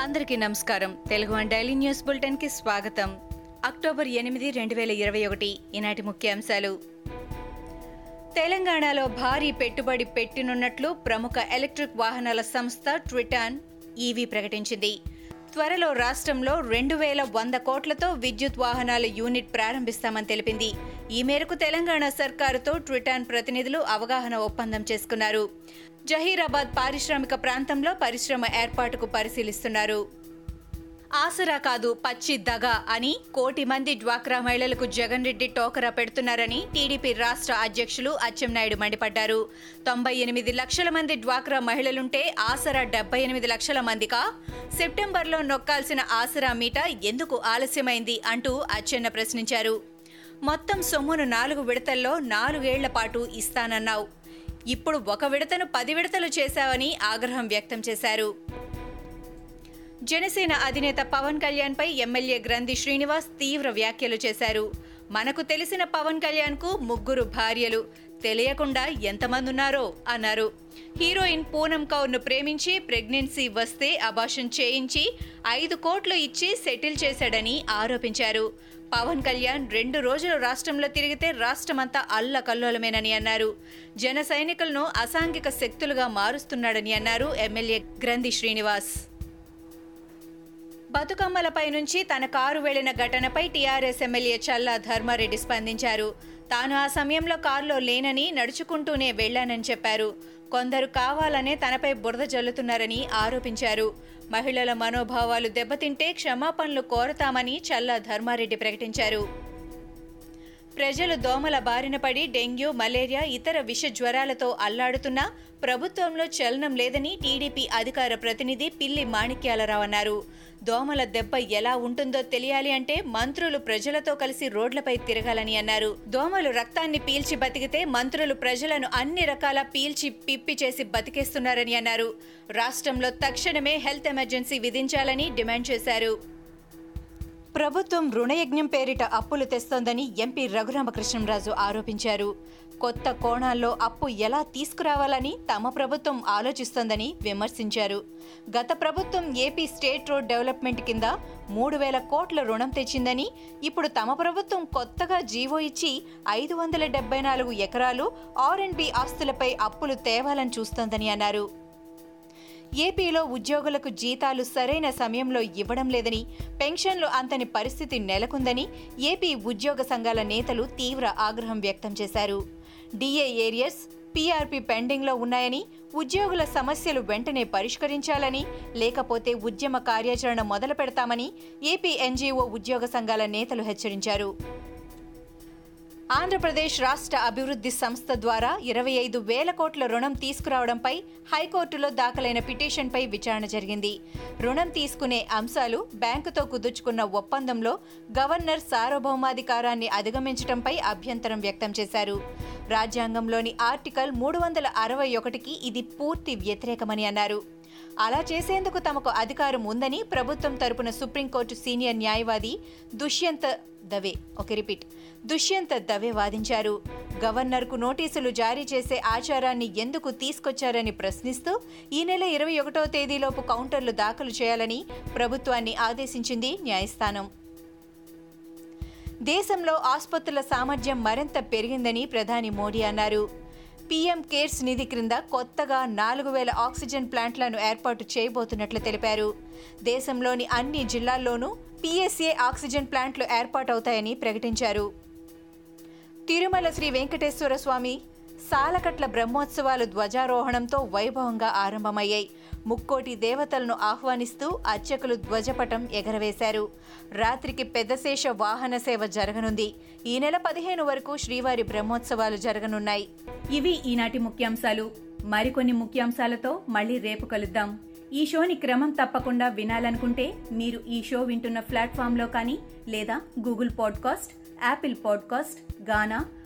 అందరికీ నమస్కారం. Telugu one daily news బులెటిన్కి స్వాగతం. అక్టోబర్ ఎనిమిది రెండు వేల ఇరవై ఒకటి ఈనాటి ముఖ్యాంశాలు. తెలంగాణలో భారీ పెట్టుబడి పెట్టినున్నట్లు ప్రముఖ ఎలక్ట్రిక్ వాహనాల సంస్థ ట్విటాన్ ఈవీ ప్రకటించింది. త్వరలో రాష్ట్రంలో రెండు వేల వంద కోట్లతో విద్యుత్ వాహనాల యూనిట్ ప్రారంభిస్తామని తెలిపింది. ఈ మేరకు తెలంగాణ సర్కారుతో ట్విటాన్ ప్రతినిధులు అవగాహన ఒప్పందం చేసుకున్నారు. జహీరాబాద్ పారిశ్రామిక ప్రాంతంలో పరిశ్రమ ఏర్పాటుకు పరిశీలిస్తున్నారు. ఆసరా కాదు పచ్చి దగ అని కోటి మంది డ్వాక్రా మహిళలకు జగన్ రెడ్డి టోకరా పెడుతున్నారని టీడీపీ రాష్ట్ర అధ్యక్షులు అచ్చెన్నాయుడు మండిపడ్డారు. తొంభై ఎనిమిది లక్షల మంది డ్వాక్రా మహిళలుంటే ఆసరా డెబ్బై ఎనిమిది లక్షల మందికా? సెప్టెంబర్లో నొక్కాల్సిన ఆసరా మీట ఎందుకు ఆలస్యమైంది అంటూ అచ్చెన్న ప్రశ్నించారు. మొత్తం సొమ్మును నాలుగు విడతల్లో నాలుగేళ్ళ పాటు ఇస్తానన్నావు. ఇప్పుడు ఒక విడతను పది విడతలు చేశావని ఆగ్రహం వ్యక్తం చేశారు. జనసేన అధినేత పవన్ కళ్యాణ్ పై ఎమ్మెల్యే గ్రంథి శ్రీనివాస్ తీవ్ర వ్యాఖ్యలు చేశారు. మనకు తెలిసిన పవన్ కళ్యాణ్కు ముగ్గురు భార్యలు. తెలియకుండా ఎంతమంది ఉన్నారో అన్నారు. హీరోయిన్ పూనం కౌర్ను ప్రేమించి ప్రెగ్నెన్సీ వస్తే అబాషన్ చేయించి ఐదు కోట్లు ఇచ్చి సెటిల్ చేశాడని ఆరోపించారు. పవన్ కళ్యాణ్ రెండు రోజులు రాష్ట్రంలో తిరిగితే రాష్ట్రమంతా అల్లకల్లోలమేనని అన్నారు. జన సైనికులను అసాంఘిక శక్తులుగా మారుస్తున్నాడని అన్నారు ఎమ్మెల్యే గ్రంథి శ్రీనివాస్. బతుకమ్మలపై నుంచి తన కారు వెళ్ళిన ఘటనపై టీఆర్ఎస్ ఎమ్మెల్యే చల్లా ధర్మారెడ్డి స్పందించారు. తాను ఆ సమయంలో కారులో లేనని నడుచుకుంటూనే వెళ్ళానని చెప్పారు. కొందరు కావాలనే తనపై బురద జల్లుతున్నారని ఆరోపించారు. మహిళల మనోభావాలు దెబ్బతింటే క్షమాపణలు కోరతామని చల్లా ధర్మారెడ్డి ప్రకటించారు. ప్రజలు దోమల బారిన పడి డెంగ్యూ మలేరియా ఇతర విష జ్వరాలతో అల్లాడుతున్నా ప్రభుత్వంలో చలనం లేదని టీడీపీ అధికార ప్రతినిధి పిల్లి మాణిక్యాలరావు అన్నారు. దోమల దెబ్బ ఎలా ఉంటుందో తెలియాలి అంటే మంత్రులు ప్రజలతో కలిసి రోడ్లపై తిరగాలని అన్నారు. దోమలు రక్తాన్ని పీల్చి బతికితే మంత్రులు ప్రజలను అన్ని రకాల పీల్చి పిప్పి చేసి బతికేస్తున్నారని అన్నారు. రాష్ట్రంలో తక్షణమే హెల్త్ ఎమర్జెన్సీ విధించాలని డిమాండ్ చేశారు. ప్రభుత్వం రుణయజ్ఞం పేరిట అప్పులు తెస్తోందని ఎంపీ రఘురామకృష్ణంరాజు ఆరోపించారు. కొత్త కోణాల్లో అప్పు ఎలా తీసుకురావాలని తమ ప్రభుత్వం ఆలోచిస్తోందని విమర్శించారు. గత ప్రభుత్వం ఏపీ స్టేట్ రోడ్ డెవలప్మెంట్ కింద మూడు వేల కోట్ల రుణం తెచ్చిందని ఇప్పుడు తమ ప్రభుత్వం కొత్తగా జీవో ఇచ్చి ఐదు వందల డెబ్బై నాలుగు ఎకరాలు ఆర్ అండ్ బి ఆస్తులపై అప్పులు తేవాలని చూస్తోందని అన్నారు. ఏపీలో ఉద్యోగులకు జీతాలు సరైన సమయంలో ఇవ్వడం లేదని పెన్షన్లు అంతని పరిస్థితి నెలకొందని ఏపీ ఉద్యోగ సంఘాల నేతలు తీవ్ర ఆగ్రహం వ్యక్తం చేశారు. డిఏ ఏరియర్స్ పీఆర్పీ పెండింగ్లో ఉన్నాయని ఉద్యోగుల సమస్యలు వెంటనే పరిష్కరించాలని లేకపోతే ఉద్యమ కార్యాచరణ మొదలు పెడతామని ఏపీ ఎన్జీఓ ఉద్యోగ సంఘాల నేతలు హెచ్చరించారు. ఆంధ్రప్రదేశ్ రాష్ట్ర అభివృద్ధి సంస్థ ద్వారా ఇరవై ఐదు వేల కోట్ల రుణం తీసుకురావడంపై హైకోర్టులో దాఖలైన పిటిషన్పై విచారణ జరిగింది. రుణం తీసుకునే అంశాలు బ్యాంకుతో కుదుర్చుకున్న ఒప్పందంలో గవర్నర్ సార్వభౌమాధికారాన్ని అధిగమించడంపై అభ్యంతరం వ్యక్తం చేశారు. రాజ్యాంగంలోని ఆర్టికల్ మూడు వందల అరవై ఒకటికి ఇది పూర్తి వ్యతిరేకమని అన్నారు. అలా చేసేందుకు తమకు అధికారం ఉందని ప్రభుత్వం తరపున సుప్రీంకోర్టు సీనియర్ న్యాయవాది దుష్యంత దవే ఒక రిపీట్. దుష్యంత దవే వాదించారు. గవర్నర్కు నోటీసులు జారీ చేసే ఆచారాన్ని ఎందుకు తీసుకొచ్చారని ప్రశ్నిస్తూ ఈ నెల ఇరవై ఒకటో తేదీలోపు కౌంటర్లు దాఖలు చేయాలని ప్రభుత్వాన్ని ఆదేశించింది న్యాయస్థానం. దేశంలో ఆసుపత్రుల సామర్థ్యం మరింత పెరిగిందని ప్రధాని మోడీ అన్నారు. పీఎం కేర్స్ నిధి క్రింద కొత్తగా నాలుగు వేల ఆక్సిజన్ ప్లాంట్లను ఏర్పాటు చేయబోతున్నట్లు తెలిపారు. దేశంలోని అన్ని జిల్లాల్లోనూ పీఎస్ఏ ఆక్సిజన్ ప్లాంట్లు ఏర్పాటవుతాయని ప్రకటించారు. తిరుమల శ్రీ వెంకటేశ్వర స్వామి సాలకట్ల బ్రహ్మోత్సవాలు ధ్వజారోహణంతో వైభవంగా ఆరంభమయ్యాయి. ముక్కోటి దేవతలను ఆహ్వానిస్తూ అర్చకులు ధ్వజపటం ఎగరవేశారు. రాత్రికి పెద్దశేష వాహన సేవ జరగనుంది. ఈ నెల పదిహేను వరకు శ్రీవారి బ్రహ్మోత్సవాలు జరగనున్నాయి. ఇవి ఈనాటి ముఖ్యాంశాలు. మరికొన్ని ముఖ్యాంశాలతో మళ్ళీ రేపు కలుద్దాం. ఈ షోని క్రమం తప్పకుండా వినాలనుకుంటే మీరు ఈ షో వింటున్న ప్లాట్ఫామ్లో కానీ లేదా Google podcast Apple podcast Gaana